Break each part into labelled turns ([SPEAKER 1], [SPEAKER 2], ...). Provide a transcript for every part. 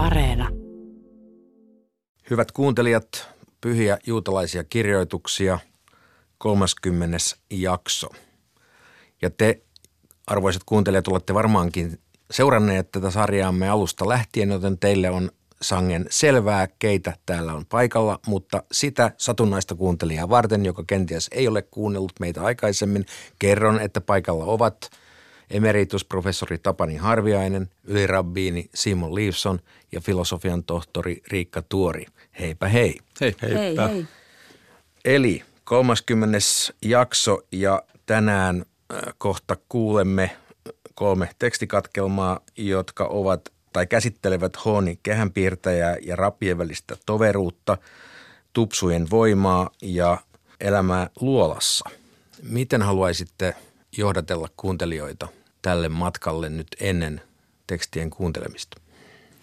[SPEAKER 1] Areena.
[SPEAKER 2] Hyvät kuuntelijat, pyhiä juutalaisia kirjoituksia, 30. jakso. Ja te, arvoisat kuuntelijat, olette varmaankin seuranneet tätä sarjaamme alusta lähtien, joten teille on sangen selvää, keitä täällä on paikalla, mutta sitä satunnaista kuuntelijaa varten, joka kenties ei ole kuunnellut meitä aikaisemmin, kerron, että paikalla ovat emeritusprofessori Tapani Harviainen, ylirabbiini Simon Leifson ja filosofian tohtori Riikka Tuori. Heipä hei.
[SPEAKER 3] Hei.
[SPEAKER 4] Heipä. Hei, hei.
[SPEAKER 2] Eli 30. jakso ja tänään äh, kohta kuulemme kolme tekstikatkelmaa, jotka ovat tai käsittelevät Hooni kehänpiirtäjää ja rapien välistä toveruutta, tupsujen voimaa ja elämää luolassa. Miten haluaisitte johdatella kuuntelijoita tälle matkalle nyt ennen tekstien kuuntelemista?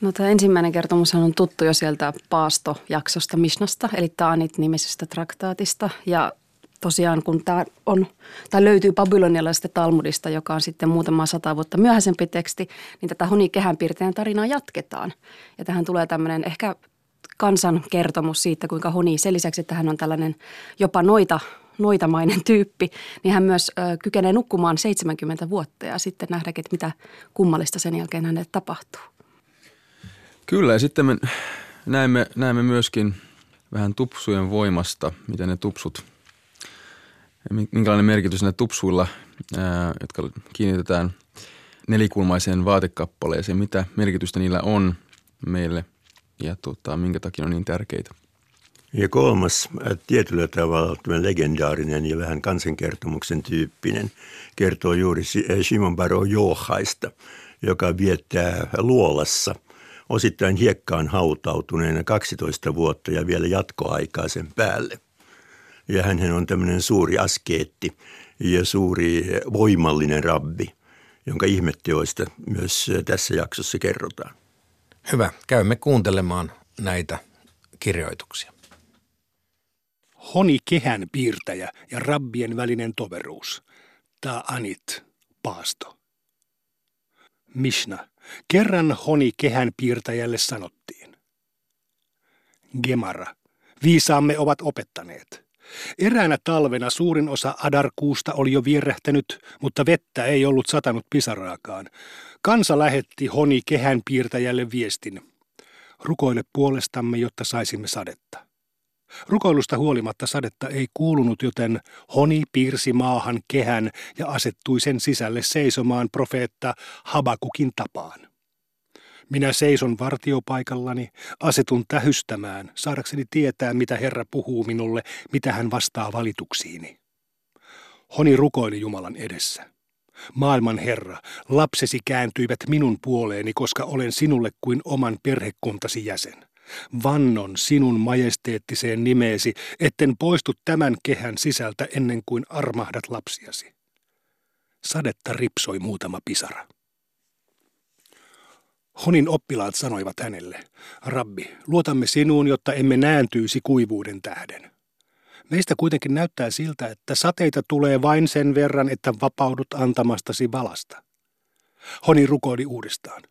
[SPEAKER 4] No tämä ensimmäinen kertomus on tuttu jo sieltä paastojaksosta Mishnasta, eli Taanit-nimisestä traktaatista. Ja tosiaan kun tämä, on, tämä löytyy babylonialaisesta Talmudista, joka on sitten muutama sata vuotta myöhäisempi teksti, niin tätä kehänpiirteinen tarinaa jatketaan. Ja tähän tulee tämmöinen ehkä kansan kertomus siitä, kuinka Honi, sen lisäksi, että hän on tällainen jopa noita, noitamainen tyyppi, niin hän myös ö, kykenee nukkumaan 70 vuotta ja sitten nähdäkin, että mitä kummallista sen jälkeen hänelle tapahtuu.
[SPEAKER 3] Kyllä ja sitten me näemme, näemme myöskin vähän tupsujen voimasta, miten ne tupsut, minkälainen merkitys ne tupsuilla, ää, jotka kiinnitetään nelikulmaiseen vaatekappaleeseen, mitä merkitystä niillä on meille ja tota, minkä takia on niin tärkeitä.
[SPEAKER 5] Ja kolmas, tietyllä tavalla legendaarinen ja vähän kansankertomuksen tyyppinen, kertoo juuri Simon Baro Johaista, joka viettää luolassa – osittain hiekkaan hautautuneena 12 vuotta ja vielä jatkoaikaa sen päälle. Ja hän on tämmöinen suuri askeetti ja suuri voimallinen rabbi, jonka ihmetteoista myös tässä jaksossa kerrotaan.
[SPEAKER 2] Hyvä, käymme kuuntelemaan näitä kirjoituksia.
[SPEAKER 6] Honi kehän piirtäjä ja rabbien välinen toveruus. Anit paasto. Mishna, Kerran honi kehän piirtäjälle sanottiin. Gemara. Viisaamme ovat opettaneet. Eräänä talvena suurin osa adarkuusta oli jo vierähtänyt, mutta vettä ei ollut satanut pisaraakaan. Kansa lähetti honi kehän piirtäjälle viestin. Rukoile puolestamme, jotta saisimme sadetta. Rukoilusta huolimatta sadetta ei kuulunut, joten Honi piirsi maahan kehän ja asettui sen sisälle seisomaan profeetta Habakukin tapaan. Minä seison vartiopaikallani, asetun tähystämään, saadakseni tietää, mitä Herra puhuu minulle, mitä hän vastaa valituksiini. Honi rukoili Jumalan edessä. Maailman Herra, lapsesi kääntyivät minun puoleeni, koska olen sinulle kuin oman perhekuntasi jäsen. Vannon sinun majesteettiseen nimeesi, etten poistu tämän kehän sisältä ennen kuin armahdat lapsiasi. Sadetta ripsoi muutama pisara. Honin oppilaat sanoivat hänelle, Rabbi, luotamme sinuun, jotta emme nääntyisi kuivuuden tähden. Meistä kuitenkin näyttää siltä, että sateita tulee vain sen verran, että vapaudut antamastasi valasta. Honi rukoili uudestaan.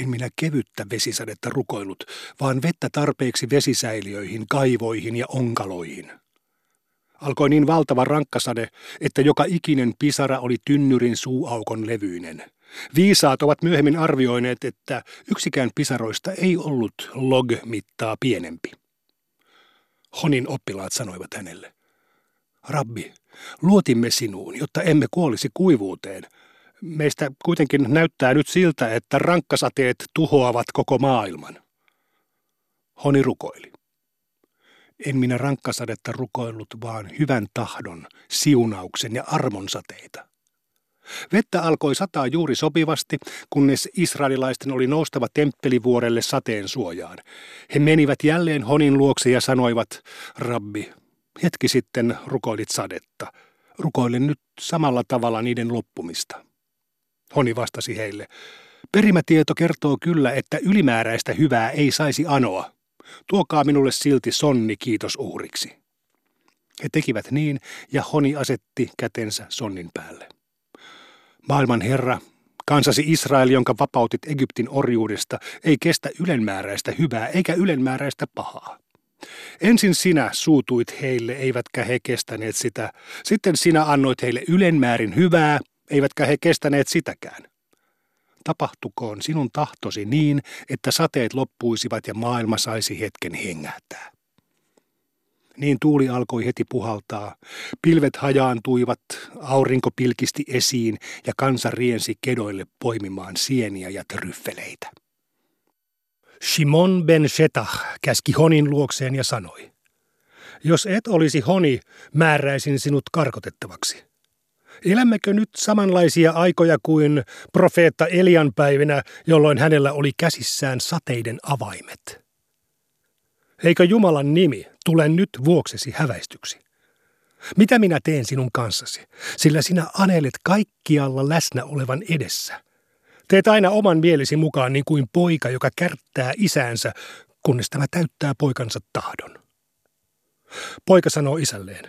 [SPEAKER 6] En minä kevyttä vesisadetta rukoillut, vaan vettä tarpeeksi vesisäiliöihin, kaivoihin ja onkaloihin. Alkoi niin valtava rankkasade, että joka ikinen pisara oli tynnyrin suuaukon levyinen. Viisaat ovat myöhemmin arvioineet, että yksikään pisaroista ei ollut log-mittaa pienempi. Honin oppilaat sanoivat hänelle, Rabbi, luotimme sinuun, jotta emme kuolisi kuivuuteen – Meistä kuitenkin näyttää nyt siltä, että rankkasateet tuhoavat koko maailman. Honi rukoili. En minä rankkasadetta rukoillut, vaan hyvän tahdon, siunauksen ja armon sateita. Vettä alkoi sataa juuri sopivasti, kunnes israelilaisten oli noustava temppelivuorelle sateen suojaan. He menivät jälleen Honin luokse ja sanoivat, Rabbi, hetki sitten rukoilit sadetta. Rukoilen nyt samalla tavalla niiden loppumista. Honi vastasi heille. Perimätieto kertoo kyllä, että ylimääräistä hyvää ei saisi anoa. Tuokaa minulle silti sonni kiitos uhriksi. He tekivät niin, ja Honi asetti kätensä sonnin päälle. Maailman Herra, Kansasi Israel, jonka vapautit Egyptin orjuudesta, ei kestä ylenmääräistä hyvää eikä ylenmääräistä pahaa. Ensin sinä suutuit heille, eivätkä he kestäneet sitä. Sitten sinä annoit heille ylenmäärin hyvää, eivätkä he kestäneet sitäkään. Tapahtukoon sinun tahtosi niin, että sateet loppuisivat ja maailma saisi hetken hengähtää. Niin tuuli alkoi heti puhaltaa. Pilvet hajaantuivat, aurinko pilkisti esiin ja kansa riensi kedoille poimimaan sieniä ja tryffeleitä. Shimon ben Shetah käski Honin luokseen ja sanoi, jos et olisi Honi, määräisin sinut karkotettavaksi. Elämmekö nyt samanlaisia aikoja kuin profeetta Elian päivinä, jolloin hänellä oli käsissään sateiden avaimet? Eikö Jumalan nimi tule nyt vuoksesi häväistyksi? Mitä minä teen sinun kanssasi, sillä sinä anelet kaikkialla läsnä olevan edessä – Teet aina oman mielesi mukaan niin kuin poika, joka kärttää isäänsä, kunnes tämä täyttää poikansa tahdon. Poika sanoo isälleen,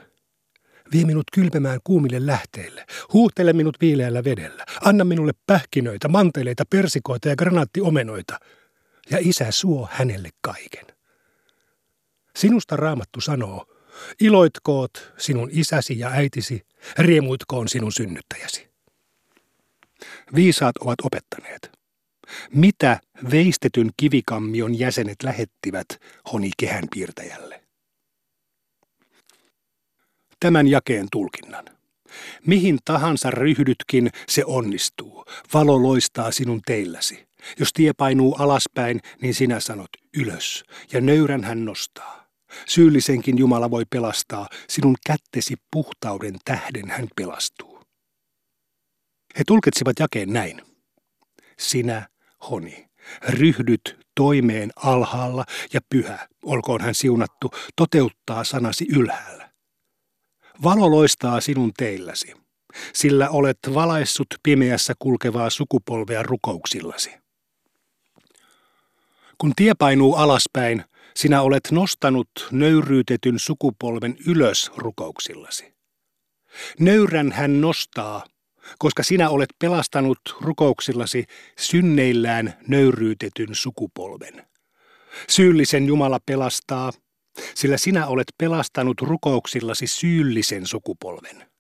[SPEAKER 6] vie minut kylpemään kuumille lähteille, huuhtele minut viileällä vedellä, anna minulle pähkinöitä, manteleita, persikoita ja granaattiomenoita, ja isä suo hänelle kaiken. Sinusta raamattu sanoo, iloitkoot sinun isäsi ja äitisi, riemuitkoon sinun synnyttäjäsi. Viisaat ovat opettaneet. Mitä veistetyn kivikammion jäsenet lähettivät honi kehänpiirtäjälle? Tämän jakeen tulkinnan. Mihin tahansa ryhdytkin, se onnistuu. Valo loistaa sinun teilläsi. Jos tie painuu alaspäin, niin sinä sanot ylös, ja nöyrän hän nostaa. Syyllisenkin Jumala voi pelastaa, sinun kättesi puhtauden tähden hän pelastuu. He tulkitsivat jakeen näin. Sinä, Honi, ryhdyt toimeen alhaalla ja pyhä, olkoon hän siunattu, toteuttaa sanasi ylhäällä. Valo loistaa sinun teilläsi, sillä olet valaissut pimeässä kulkevaa sukupolvea rukouksillasi. Kun tie painuu alaspäin, sinä olet nostanut nöyryytetyn sukupolven ylös rukouksillasi. Nöyrän hän nostaa, koska sinä olet pelastanut rukouksillasi synneillään nöyryytetyn sukupolven. Syyllisen Jumala pelastaa, sillä sinä olet pelastanut rukouksillasi syyllisen sukupolven.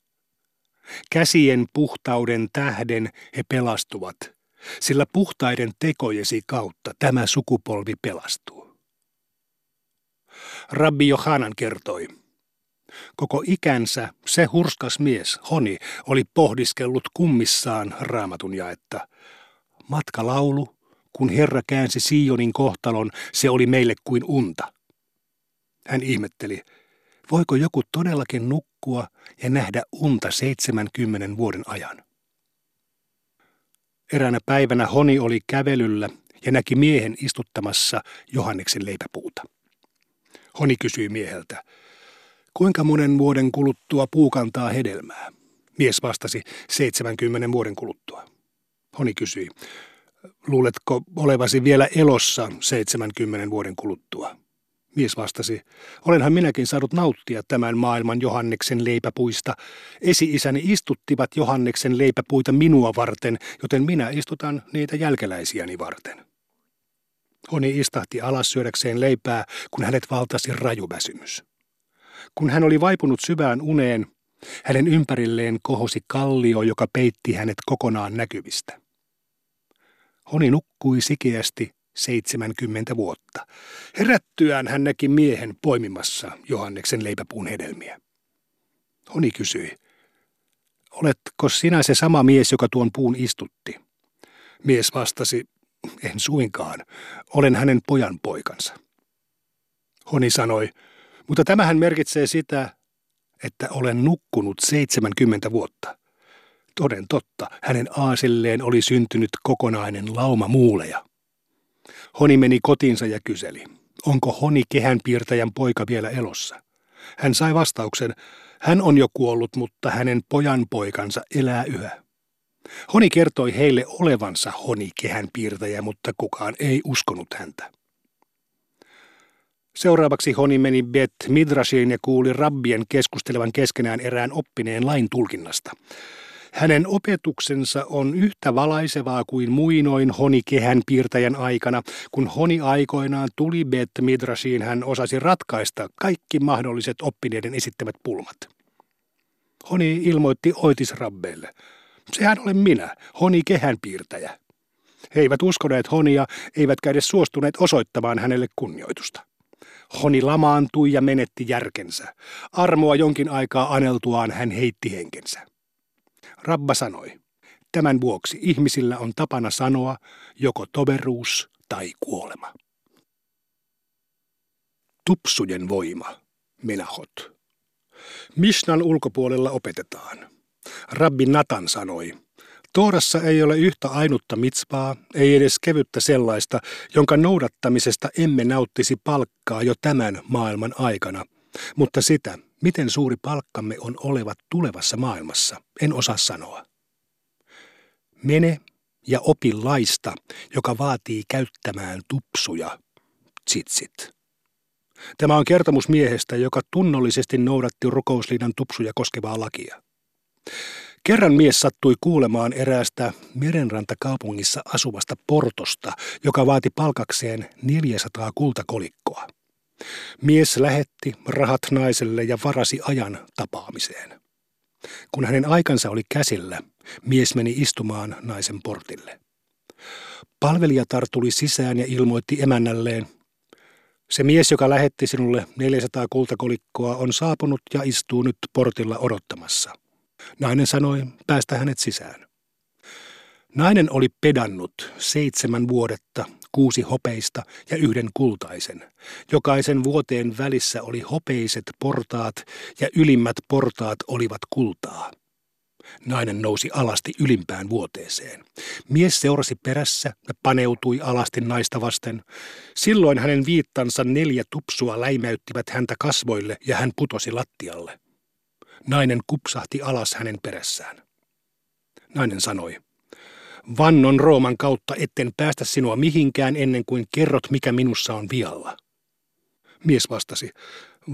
[SPEAKER 6] Käsien puhtauden tähden he pelastuvat, sillä puhtaiden tekojesi kautta tämä sukupolvi pelastuu. Rabbi Johanan kertoi – Koko ikänsä se hurskas mies, Honi, oli pohdiskellut kummissaan raamatun jaetta. Matkalaulu, kun Herra käänsi Sionin kohtalon, se oli meille kuin unta. Hän ihmetteli, voiko joku todellakin nukkua ja nähdä unta 70 vuoden ajan. Eräänä päivänä Honi oli kävelyllä ja näki miehen istuttamassa Johanneksen leipäpuuta. Honi kysyi mieheltä, Kuinka monen vuoden kuluttua puu kantaa hedelmää? Mies vastasi 70 vuoden kuluttua. Honi kysyi, luuletko olevasi vielä elossa 70 vuoden kuluttua? Mies vastasi, olenhan minäkin saanut nauttia tämän maailman Johanneksen leipäpuista. Esi-isäni istuttivat Johanneksen leipäpuita minua varten, joten minä istutan niitä jälkeläisiäni varten. Honi istahti alas syödäkseen leipää, kun hänet valtasi rajuväsymys. Kun hän oli vaipunut syvään uneen, hänen ympärilleen kohosi kallio, joka peitti hänet kokonaan näkyvistä. Honi nukkui sikeästi 70 vuotta. Herättyään hän näki miehen poimimassa Johanneksen leipäpuun hedelmiä. Honi kysyi, oletko sinä se sama mies, joka tuon puun istutti? Mies vastasi, en suinkaan, olen hänen pojan poikansa. Honi sanoi, mutta tämähän merkitsee sitä, että olen nukkunut 70 vuotta. Toden totta, hänen aasilleen oli syntynyt kokonainen lauma muuleja. Honi meni kotiinsa ja kyseli, onko Honi kehänpiirtäjän poika vielä elossa. Hän sai vastauksen, hän on jo kuollut, mutta hänen pojan poikansa elää yhä. Honi kertoi heille olevansa Honi kehänpiirtäjä, mutta kukaan ei uskonut häntä. Seuraavaksi Honi meni Bet Midrashiin ja kuuli rabbien keskustelevan keskenään erään oppineen lain tulkinnasta. Hänen opetuksensa on yhtä valaisevaa kuin muinoin Honi kehän piirtäjän aikana. Kun Honi aikoinaan tuli Bet Midrashiin, hän osasi ratkaista kaikki mahdolliset oppineiden esittämät pulmat. Honi ilmoitti Oitisrabbeille. Sehän olen minä, Honi kehän piirtäjä. He eivät uskoneet Honia, eivätkä edes suostuneet osoittamaan hänelle kunnioitusta. Honi lamaantui ja menetti järkensä. Armoa jonkin aikaa aneltuaan hän heitti henkensä. Rabba sanoi, tämän vuoksi ihmisillä on tapana sanoa joko toveruus tai kuolema. Tupsujen voima, menahot. Mishnan ulkopuolella opetetaan. Rabbi Natan sanoi, Toorassa ei ole yhtä ainutta mitspaa, ei edes kevyttä sellaista, jonka noudattamisesta emme nauttisi palkkaa jo tämän maailman aikana. Mutta sitä, miten suuri palkkamme on olevat tulevassa maailmassa, en osaa sanoa. Mene ja opi laista, joka vaatii käyttämään tupsuja, tsitsit. Tämä on kertomus miehestä, joka tunnollisesti noudatti rukousliinan tupsuja koskevaa lakia. Kerran mies sattui kuulemaan eräästä merenrantakaupungissa asuvasta portosta, joka vaati palkakseen 400 kultakolikkoa. Mies lähetti rahat naiselle ja varasi ajan tapaamiseen. Kun hänen aikansa oli käsillä, mies meni istumaan naisen portille. Palvelijatar tuli sisään ja ilmoitti emännälleen, se mies, joka lähetti sinulle 400 kultakolikkoa, on saapunut ja istuu nyt portilla odottamassa. Nainen sanoi päästä hänet sisään. Nainen oli pedannut seitsemän vuodetta, kuusi hopeista ja yhden kultaisen. Jokaisen vuoteen välissä oli hopeiset portaat ja ylimmät portaat olivat kultaa. Nainen nousi alasti ylimpään vuoteeseen. Mies seurasi perässä ja paneutui alasti naista vasten. Silloin hänen viittansa neljä tupsua läimäyttivät häntä kasvoille ja hän putosi lattialle. Nainen kupsahti alas hänen perässään. Nainen sanoi, vannon Rooman kautta etten päästä sinua mihinkään ennen kuin kerrot, mikä minussa on vialla. Mies vastasi,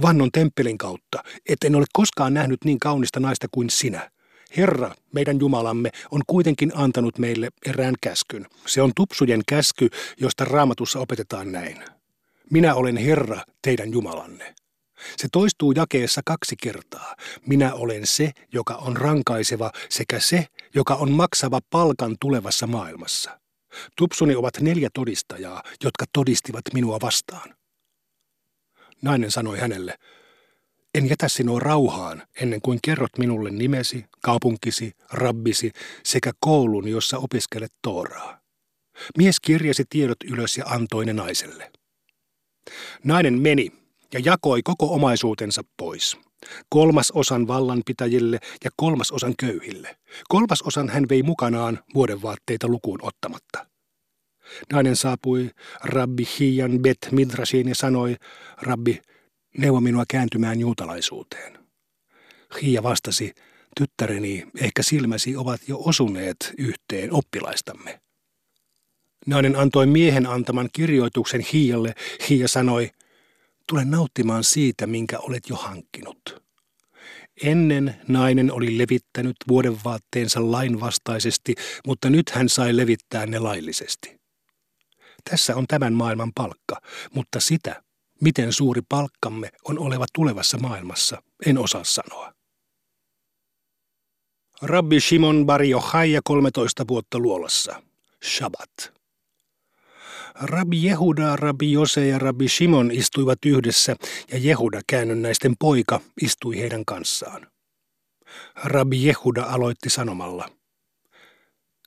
[SPEAKER 6] vannon temppelin kautta, etten ole koskaan nähnyt niin kaunista naista kuin sinä. Herra, meidän Jumalamme, on kuitenkin antanut meille erään käskyn. Se on tupsujen käsky, josta raamatussa opetetaan näin. Minä olen Herra, teidän Jumalanne. Se toistuu jakeessa kaksi kertaa. Minä olen se, joka on rankaiseva, sekä se, joka on maksava palkan tulevassa maailmassa. Tupsuni ovat neljä todistajaa, jotka todistivat minua vastaan. Nainen sanoi hänelle, en jätä sinua rauhaan ennen kuin kerrot minulle nimesi, kaupunkisi, rabbisi sekä koulun, jossa opiskelet Tooraa. Mies kirjasi tiedot ylös ja antoi ne naiselle. Nainen meni ja jakoi koko omaisuutensa pois. Kolmas osan vallanpitäjille ja kolmas osan köyhille. Kolmas osan hän vei mukanaan vuodenvaatteita lukuun ottamatta. Nainen saapui rabbi Hian Bet Midrashiin ja sanoi, rabbi, neuvo minua kääntymään juutalaisuuteen. Hia vastasi, tyttäreni, ehkä silmäsi ovat jo osuneet yhteen oppilaistamme. Nainen antoi miehen antaman kirjoituksen Hialle. Hia sanoi, Tule nauttimaan siitä, minkä olet jo hankkinut. Ennen nainen oli levittänyt vuodenvaatteensa lainvastaisesti, mutta nyt hän sai levittää ne laillisesti. Tässä on tämän maailman palkka, mutta sitä, miten suuri palkkamme on oleva tulevassa maailmassa, en osaa sanoa. Rabbi Shimon Bar Yochai 13 vuotta luolassa. Shabbat. Rabbi Jehuda, Rabbi Jose ja Rabbi Shimon istuivat yhdessä ja Jehuda käännynnäisten poika istui heidän kanssaan. Rabbi Jehuda aloitti sanomalla,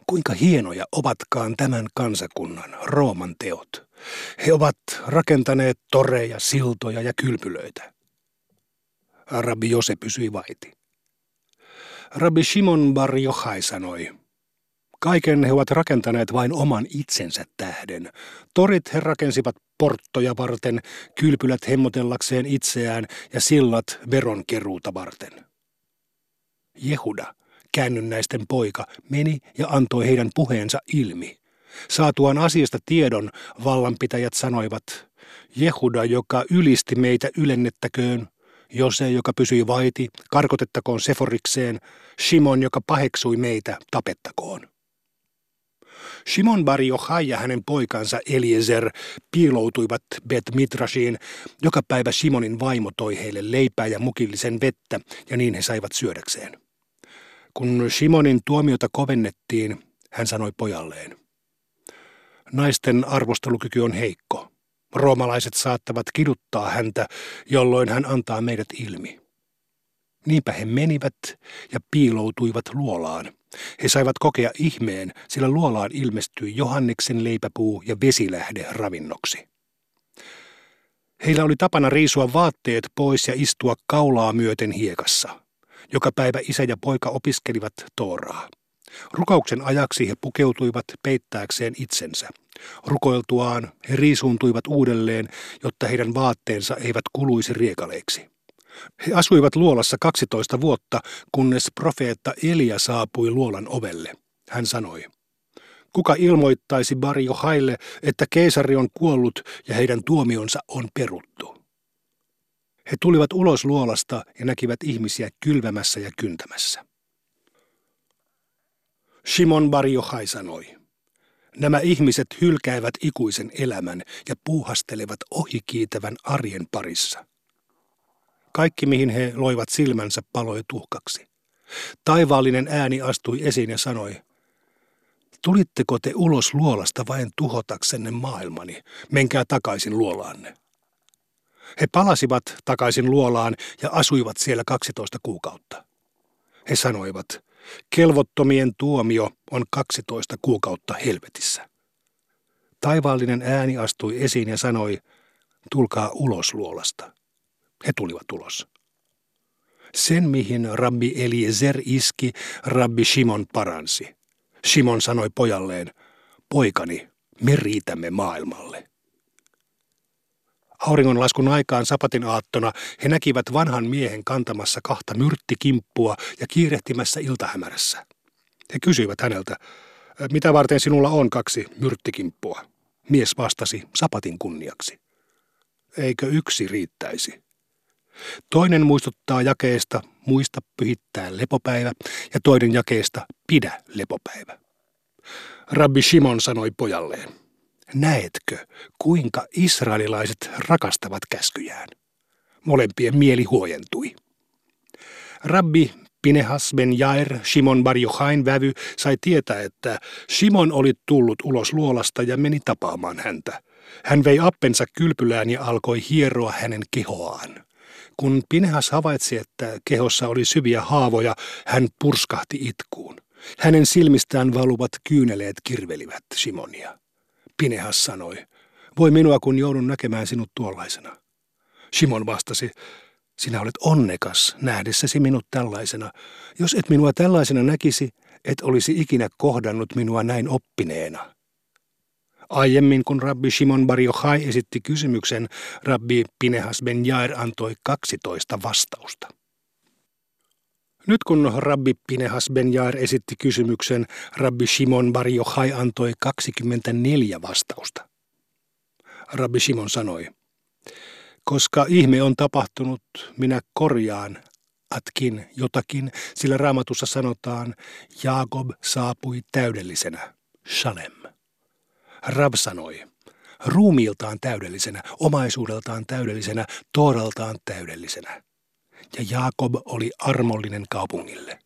[SPEAKER 6] kuinka hienoja ovatkaan tämän kansakunnan Rooman teot. He ovat rakentaneet toreja, siltoja ja kylpylöitä. Rabbi Jose pysyi vaiti. Rabbi Shimon Bar Yochai sanoi, Kaiken he ovat rakentaneet vain oman itsensä tähden. Torit he rakensivat porttoja varten, kylpylät hemmotellakseen itseään ja sillat veronkeruuta varten. Jehuda, käännynnäisten poika, meni ja antoi heidän puheensa ilmi. Saatuaan asiasta tiedon, vallanpitäjät sanoivat, Jehuda, joka ylisti meitä ylennettäköön, Jose, joka pysyi vaiti, karkotettakoon Seforikseen, Shimon, joka paheksui meitä, tapettakoon. Shimon Bar Yochai ja hänen poikansa Eliezer piiloutuivat Bet Mitrashiin. Joka päivä Shimonin vaimo toi heille leipää ja mukillisen vettä, ja niin he saivat syödäkseen. Kun Shimonin tuomiota kovennettiin, hän sanoi pojalleen. Naisten arvostelukyky on heikko. Roomalaiset saattavat kiduttaa häntä, jolloin hän antaa meidät ilmi. Niinpä he menivät ja piiloutuivat luolaan. He saivat kokea ihmeen, sillä luolaan ilmestyi Johanneksen leipäpuu ja vesilähde ravinnoksi. Heillä oli tapana riisua vaatteet pois ja istua kaulaa myöten hiekassa. Joka päivä isä ja poika opiskelivat Tooraa. Rukouksen ajaksi he pukeutuivat peittääkseen itsensä. Rukoiltuaan he riisuuntuivat uudelleen, jotta heidän vaatteensa eivät kuluisi riekaleiksi. He asuivat luolassa 12 vuotta, kunnes profeetta Elia saapui luolan ovelle. Hän sanoi, kuka ilmoittaisi Barjo Haille, että keisari on kuollut ja heidän tuomionsa on peruttu. He tulivat ulos luolasta ja näkivät ihmisiä kylvämässä ja kyntämässä. Shimon Bar Yochai sanoi, nämä ihmiset hylkäävät ikuisen elämän ja puuhastelevat ohikiitävän arjen parissa. Kaikki, mihin he loivat silmänsä, paloi tuhkaksi. Taivaallinen ääni astui esiin ja sanoi, tulitteko te ulos luolasta vain tuhotaksenne maailmani, menkää takaisin luolaanne. He palasivat takaisin luolaan ja asuivat siellä 12 kuukautta. He sanoivat, Kelvottomien tuomio on 12 kuukautta helvetissä. Taivaallinen ääni astui esiin ja sanoi, tulkaa ulos luolasta. He tulivat ulos. Sen, mihin rabbi Eliezer iski, rabbi Shimon paransi. Shimon sanoi pojalleen, poikani, me riitämme maailmalle. Auringonlaskun aikaan sapatin aattona he näkivät vanhan miehen kantamassa kahta myrttikimppua ja kiirehtimässä iltahämärässä. He kysyivät häneltä, mitä varten sinulla on kaksi myrttikimppua? Mies vastasi sapatin kunniaksi. Eikö yksi riittäisi? Toinen muistuttaa jakeesta muista pyhittää lepopäivä ja toinen jakeesta pidä lepopäivä. Rabbi Shimon sanoi pojalleen, näetkö, kuinka israelilaiset rakastavat käskyjään? Molempien mieli huojentui. Rabbi Pinehas ben Jair, Shimon Bar Jochain vävy, sai tietää, että Shimon oli tullut ulos luolasta ja meni tapaamaan häntä. Hän vei appensa kylpylään ja alkoi hieroa hänen kehoaan. Kun Pinehas havaitsi, että kehossa oli syviä haavoja, hän purskahti itkuun. Hänen silmistään valuvat kyyneleet kirvelivät Simonia. Pinehas sanoi, voi minua kun joudun näkemään sinut tuollaisena. Simon vastasi, sinä olet onnekas nähdessäsi minut tällaisena. Jos et minua tällaisena näkisi, et olisi ikinä kohdannut minua näin oppineena. Aiemmin kun rabbi Shimon Bar Yochai esitti kysymyksen, rabbi Pinehas ben Jair antoi 12 vastausta. Nyt kun rabbi Pinehas ben Jair esitti kysymyksen, rabbi Shimon Bar Yochai antoi 24 vastausta. Rabbi Shimon sanoi, koska ihme on tapahtunut, minä korjaan atkin jotakin, sillä raamatussa sanotaan, Jaakob saapui täydellisenä, Shalem. Rab sanoi, ruumiiltaan täydellisenä, omaisuudeltaan täydellisenä, tooraltaan täydellisenä ja Jaakob oli armollinen kaupungille.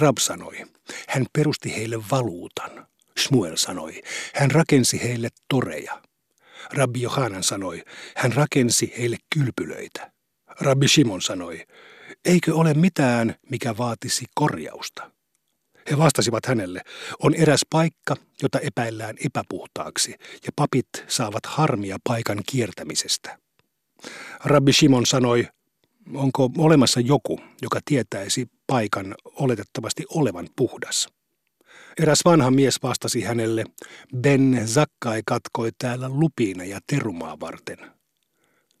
[SPEAKER 6] Rab sanoi, hän perusti heille valuutan. Shmuel sanoi, hän rakensi heille toreja. Rabbi Johanan sanoi, hän rakensi heille kylpylöitä. Rabbi Shimon sanoi, eikö ole mitään, mikä vaatisi korjausta? He vastasivat hänelle, on eräs paikka, jota epäillään epäpuhtaaksi, ja papit saavat harmia paikan kiertämisestä. Rabbi Shimon sanoi, onko olemassa joku, joka tietäisi paikan oletettavasti olevan puhdas? Eräs vanha mies vastasi hänelle, Ben Zakkai katkoi täällä lupiina ja terumaa varten.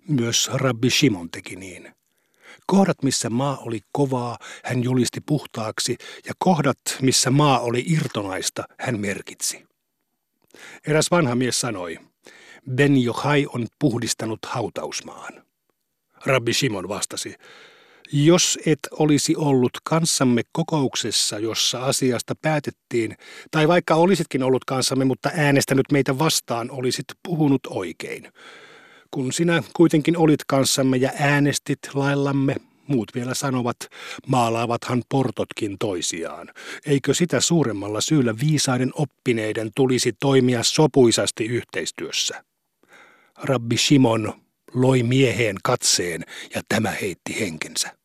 [SPEAKER 6] Myös rabbi Shimon teki niin. Kohdat, missä maa oli kovaa, hän julisti puhtaaksi, ja kohdat, missä maa oli irtonaista, hän merkitsi. Eräs vanha mies sanoi, Ben Johai on puhdistanut hautausmaan. Rabbi Shimon vastasi. Jos et olisi ollut kanssamme kokouksessa, jossa asiasta päätettiin, tai vaikka olisitkin ollut kanssamme, mutta äänestänyt meitä vastaan, olisit puhunut oikein. Kun sinä kuitenkin olit kanssamme ja äänestit laillamme, muut vielä sanovat, maalaavathan portotkin toisiaan. Eikö sitä suuremmalla syyllä viisaiden oppineiden tulisi toimia sopuisasti yhteistyössä? Rabbi Shimon loi mieheen katseen ja tämä heitti henkensä.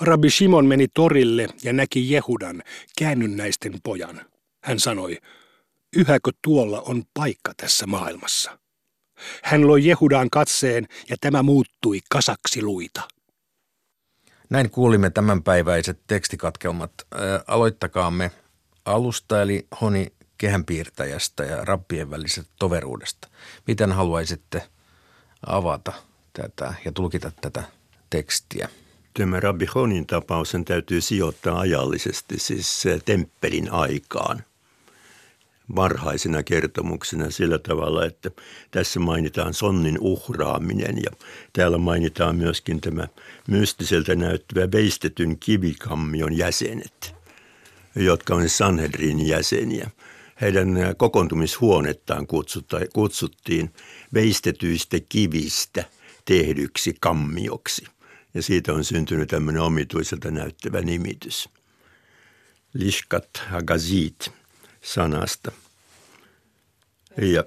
[SPEAKER 6] Rabbi Shimon meni torille ja näki Jehudan, käännynnäisten pojan. Hän sanoi, yhäkö tuolla on paikka tässä maailmassa? Hän loi Jehudaan katseen ja tämä muuttui kasaksi luita.
[SPEAKER 2] Näin kuulimme tämänpäiväiset tekstikatkelmat. aloittakaamme alusta eli Honi kehänpiirtäjästä ja rappien välisestä toveruudesta. Miten haluaisitte avata tätä ja tulkita tätä tekstiä?
[SPEAKER 5] Tämä Rabbi Honin tapaus täytyy sijoittaa ajallisesti, siis temppelin aikaan varhaisena kertomuksena sillä tavalla, että tässä mainitaan sonnin uhraaminen ja täällä mainitaan myöskin tämä mystiseltä näyttävä veistetyn kivikammion jäsenet, jotka on Sanhedrin jäseniä. Heidän kokoontumishuonettaan kutsuttiin veistetyistä kivistä tehdyksi kammioksi – ja siitä on syntynyt tämmöinen omituiselta näyttävä nimitys. Lishkat Hagazit sanasta. Ja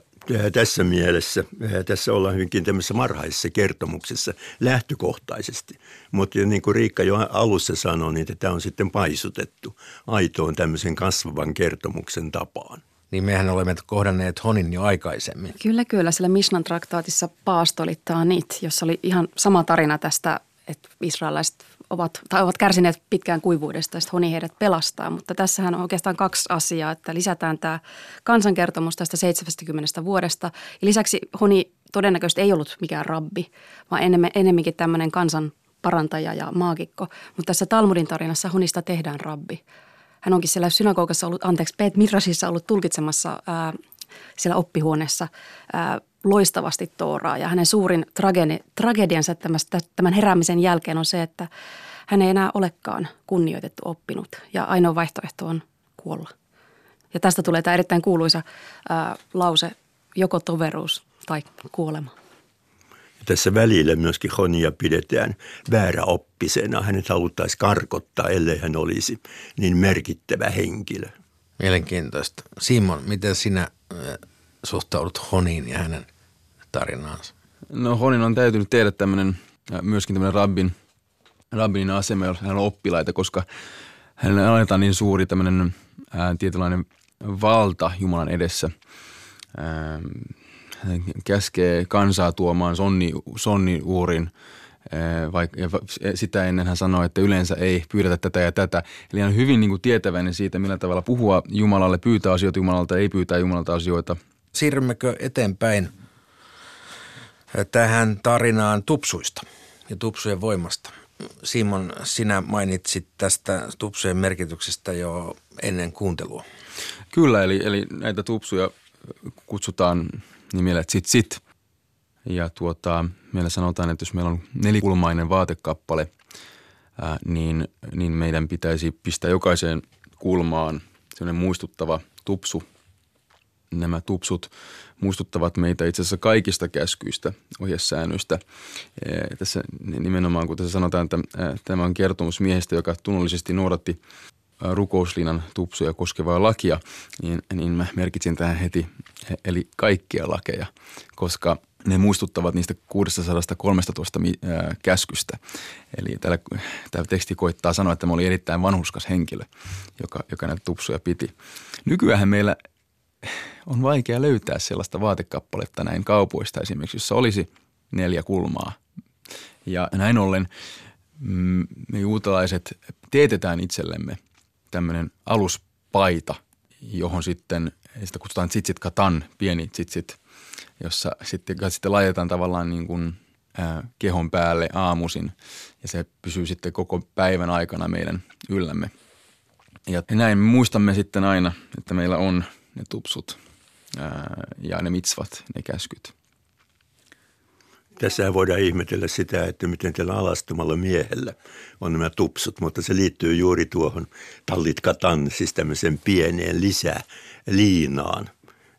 [SPEAKER 5] tässä mielessä, tässä ollaan hyvinkin tämmöisessä marhaisessa kertomuksessa lähtökohtaisesti. Mutta niin kuin Riikka jo alussa sanoi, niin tämä on sitten paisutettu aitoon tämmöisen kasvavan kertomuksen tapaan.
[SPEAKER 2] Niin mehän olemme kohdanneet Honin jo aikaisemmin.
[SPEAKER 4] Kyllä, kyllä. Sillä Mishnan traktaatissa paastolittaa niitä, jossa oli ihan sama tarina tästä että israelaiset ovat, tai ovat kärsineet pitkään kuivuudesta ja honi heidät pelastaa. Mutta tässähän on oikeastaan kaksi asiaa, että lisätään tämä kansankertomus tästä 70 vuodesta. Ja lisäksi honi todennäköisesti ei ollut mikään rabbi, vaan enemmän, enemmänkin tämmöinen kansan parantaja ja maagikko. Mutta tässä Talmudin tarinassa honista tehdään rabbi. Hän onkin siellä synagogassa ollut, anteeksi, Pet Midrasissa ollut tulkitsemassa ää, siellä oppihuoneessa ää, loistavasti Tooraa ja hänen suurin tragedi, tragediansa tämän heräämisen jälkeen on se, että hän ei enää olekaan kunnioitettu oppinut ja ainoa vaihtoehto on kuolla. Ja tästä tulee tämä erittäin kuuluisa ää, lause, joko toveruus tai kuolema.
[SPEAKER 5] Ja tässä välillä myöskin Honia pidetään vääräoppisena. Hänet haluttaisiin karkottaa, ellei hän olisi niin merkittävä henkilö.
[SPEAKER 2] Mielenkiintoista. Simon, miten sinä suhtaudut Honiin ja hänen tarinaansa?
[SPEAKER 3] No Honin on täytynyt tehdä tämmöinen, myöskin tämmöinen rabbin, rabbinin asema, jos hän on oppilaita, koska hän annetaan niin suuri tämmöinen ää, tietynlainen valta Jumalan edessä. Ää, hän käskee kansaa tuomaan sonni, sonni uurin, vaikka, ja sitä ennen hän sanoi, että yleensä ei pyydetä tätä ja tätä. Eli hän on hyvin niin kuin tietäväinen siitä, millä tavalla puhua Jumalalle, pyytää asioita Jumalalta, ei pyytää Jumalalta asioita.
[SPEAKER 2] Siirrymmekö eteenpäin tähän tarinaan tupsuista ja tupsujen voimasta. Simon, sinä mainitsit tästä tupsujen merkityksestä jo ennen kuuntelua.
[SPEAKER 3] Kyllä, eli, eli näitä tupsuja kutsutaan nimellä sit sit. Ja tuota, meillä sanotaan, että jos meillä on nelikulmainen vaatekappale, ää, niin, niin meidän pitäisi pistää jokaiseen kulmaan sellainen muistuttava tupsu. Nämä tupsut muistuttavat meitä itse asiassa kaikista käskyistä, ohjesäännöistä. Tässä nimenomaan, kun tässä sanotaan, että tämä on kertomus miehestä, joka tunnollisesti noudatti rukouslinan tupsuja koskevaa lakia, niin, niin mä merkitsin tähän heti, eli kaikkia lakeja, koska ne muistuttavat niistä 613 käskystä. Eli täällä, tämä teksti koittaa sanoa, että mä olin erittäin vanhuskas henkilö, joka, joka näitä tupsuja piti. Nykyään meillä on vaikea löytää sellaista vaatekappaletta näin kaupoista esimerkiksi, jossa olisi neljä kulmaa. Ja näin ollen mm, me juutalaiset teetetään itsellemme tämmöinen aluspaita, johon sitten, sitä kutsutaan tsitsit katan, pieni tsitsit, jossa sitten, sitten laitetaan tavallaan niin kuin ää, kehon päälle aamusin ja se pysyy sitten koko päivän aikana meidän yllämme. Ja näin me muistamme sitten aina, että meillä on ne tupsut ja ne mitsvat, ne käskyt.
[SPEAKER 5] Tässä voidaan ihmetellä sitä, että miten tällä alastomalla miehellä on nämä tupsut, mutta se liittyy juuri tuohon tallit katan, siis tämmöiseen pieneen lisäliinaan –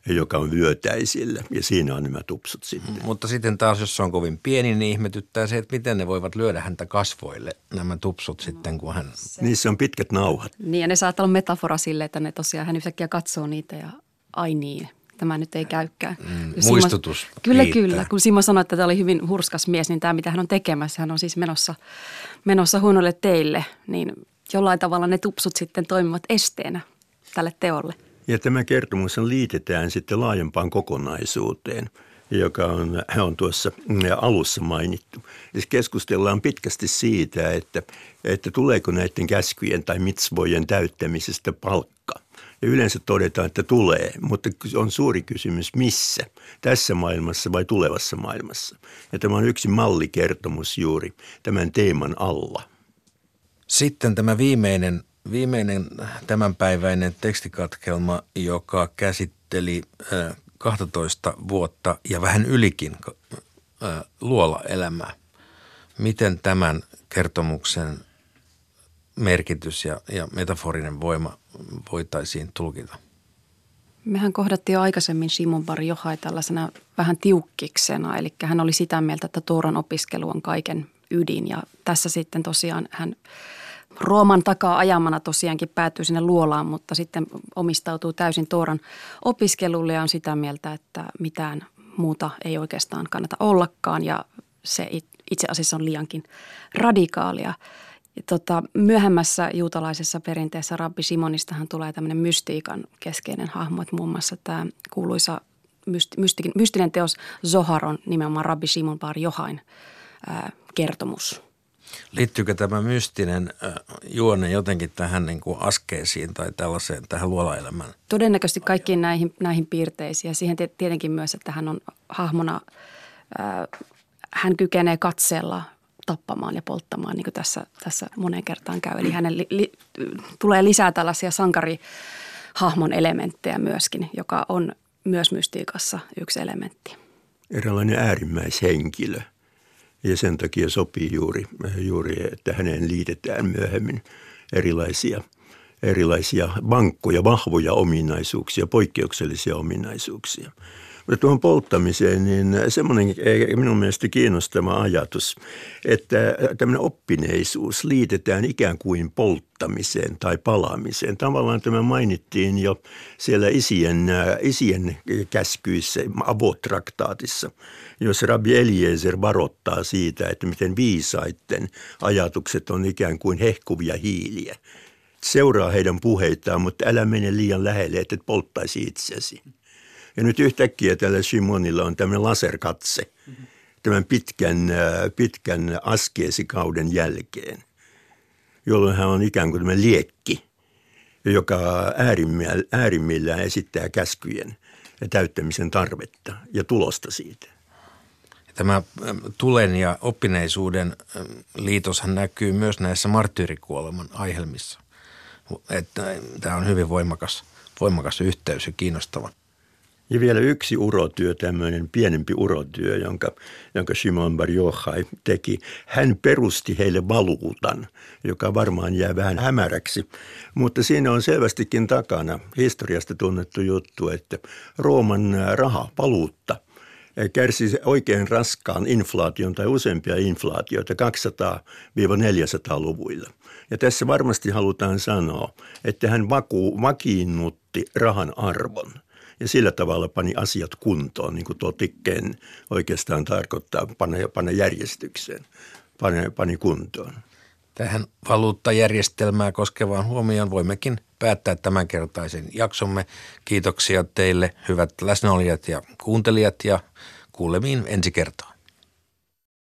[SPEAKER 5] joka on vyötäisillä ja siinä on nämä tupsut sitten.
[SPEAKER 2] Mutta sitten taas, jos se on kovin pieni, niin ihmetyttää se, että miten ne voivat lyödä häntä kasvoille, nämä tupsut sitten, kun hän...
[SPEAKER 5] Niissä on pitkät nauhat.
[SPEAKER 4] Niin ja ne saattaa olla metafora sille, että ne tosiaan hän yhtäkkiä katsoo niitä ja ai niin, tämä nyt ei käykään.
[SPEAKER 2] Mm, muistutus Simo,
[SPEAKER 4] Kyllä, riittää. kyllä. Kun Simo sanoi, että tämä oli hyvin hurskas mies, niin tämä mitä hän on tekemässä, hän on siis menossa, menossa huonolle teille, niin jollain tavalla ne tupsut sitten toimivat esteenä tälle teolle.
[SPEAKER 5] Ja tämä kertomus liitetään sitten laajempaan kokonaisuuteen, joka on, on tuossa alussa mainittu. Siis keskustellaan pitkästi siitä, että, että tuleeko näiden käskyjen tai mitsvojen täyttämisestä palkka. Ja yleensä todetaan, että tulee, mutta on suuri kysymys missä, tässä maailmassa vai tulevassa maailmassa. Ja tämä on yksi mallikertomus juuri tämän teeman alla.
[SPEAKER 2] Sitten tämä viimeinen viimeinen tämänpäiväinen tekstikatkelma, joka käsitteli 12 vuotta ja vähän ylikin luola-elämää. Miten tämän kertomuksen merkitys ja, ja metaforinen voima voitaisiin tulkita?
[SPEAKER 4] Mehän kohdattiin jo aikaisemmin Simon Bar Johai tällaisena vähän tiukkiksena, eli hän oli sitä mieltä, että Tuoron opiskelu on kaiken ydin ja tässä sitten tosiaan hän – Rooman takaa ajamana tosiaankin päätyy sinne luolaan, mutta sitten omistautuu täysin Tooran opiskelulle ja on sitä mieltä, että mitään muuta ei oikeastaan kannata ollakaan ja se itse asiassa on liiankin radikaalia. Ja tota, myöhemmässä juutalaisessa perinteessä Rabbi Simonistahan tulee tämmöinen mystiikan keskeinen hahmo, että muun muassa tämä kuuluisa mysti, mystinen teos Zohar on nimenomaan Rabbi Simon Bar Johain ää, kertomus –
[SPEAKER 2] Liittyykö tämä mystinen juone jotenkin tähän niin kuin askeesiin tai tällaiseen tähän luolaelämään?
[SPEAKER 4] Todennäköisesti kaikkiin näihin, näihin piirteisiin ja siihen tietenkin myös, että hän on hahmona, hän kykenee katseella tappamaan ja polttamaan, niin kuin tässä, tässä moneen kertaan käy. Eli hänen li, li, tulee lisää tällaisia sankarihahmon elementtejä myöskin, joka on myös mystiikassa yksi elementti.
[SPEAKER 5] Eräänlainen äärimmäishenkilö – ja sen takia sopii juuri, juuri että häneen liitetään myöhemmin erilaisia, erilaisia vankkoja, vahvoja ominaisuuksia, poikkeuksellisia ominaisuuksia. Mutta tuohon polttamiseen, niin semmoinen minun mielestä kiinnostava ajatus, että tämmöinen oppineisuus liitetään ikään kuin polttamiseen tai palaamiseen. Tavallaan tämä mainittiin jo siellä isien, isien käskyissä, avotraktaatissa, jos Rabbi Eliezer varoittaa siitä, että miten viisaitten ajatukset on ikään kuin hehkuvia hiiliä. Seuraa heidän puheitaan, mutta älä mene liian lähelle, että et polttaisi itsesi. Ja nyt yhtäkkiä tällä Simonilla on tämmöinen laserkatse tämän pitkän, äh, pitkän askeesikauden jälkeen, jolloin hän on ikään kuin tämmöinen liekki, joka äärimmillään esittää käskyjen täyttämisen tarvetta ja tulosta siitä.
[SPEAKER 2] Tämä ähm, tulen ja oppineisuuden ähm, liitoshan näkyy myös näissä marttyyrikuoleman aihelmissa. Että äh, tämä on hyvin voimakas, voimakas yhteys ja kiinnostava.
[SPEAKER 5] Ja vielä yksi urotyö, tämmöinen pienempi urotyö, jonka, jonka Shimon Bar teki. Hän perusti heille valuutan, joka varmaan jää vähän hämäräksi. Mutta siinä on selvästikin takana historiasta tunnettu juttu, että Rooman raha, valuutta, kärsi oikein raskaan inflaation tai useampia inflaatioita 200-400-luvuilla. Ja tässä varmasti halutaan sanoa, että hän vaku, vakiinnutti rahan arvon – ja sillä tavalla pani asiat kuntoon, niin kuin tuo tikkeen oikeastaan tarkoittaa, panna, panna järjestykseen, pani, pani kuntoon.
[SPEAKER 2] Tähän valuuttajärjestelmää koskevaan huomioon voimmekin päättää tämänkertaisen jaksomme. Kiitoksia teille hyvät läsnäolijat ja kuuntelijat ja kuulemiin ensi kertaa.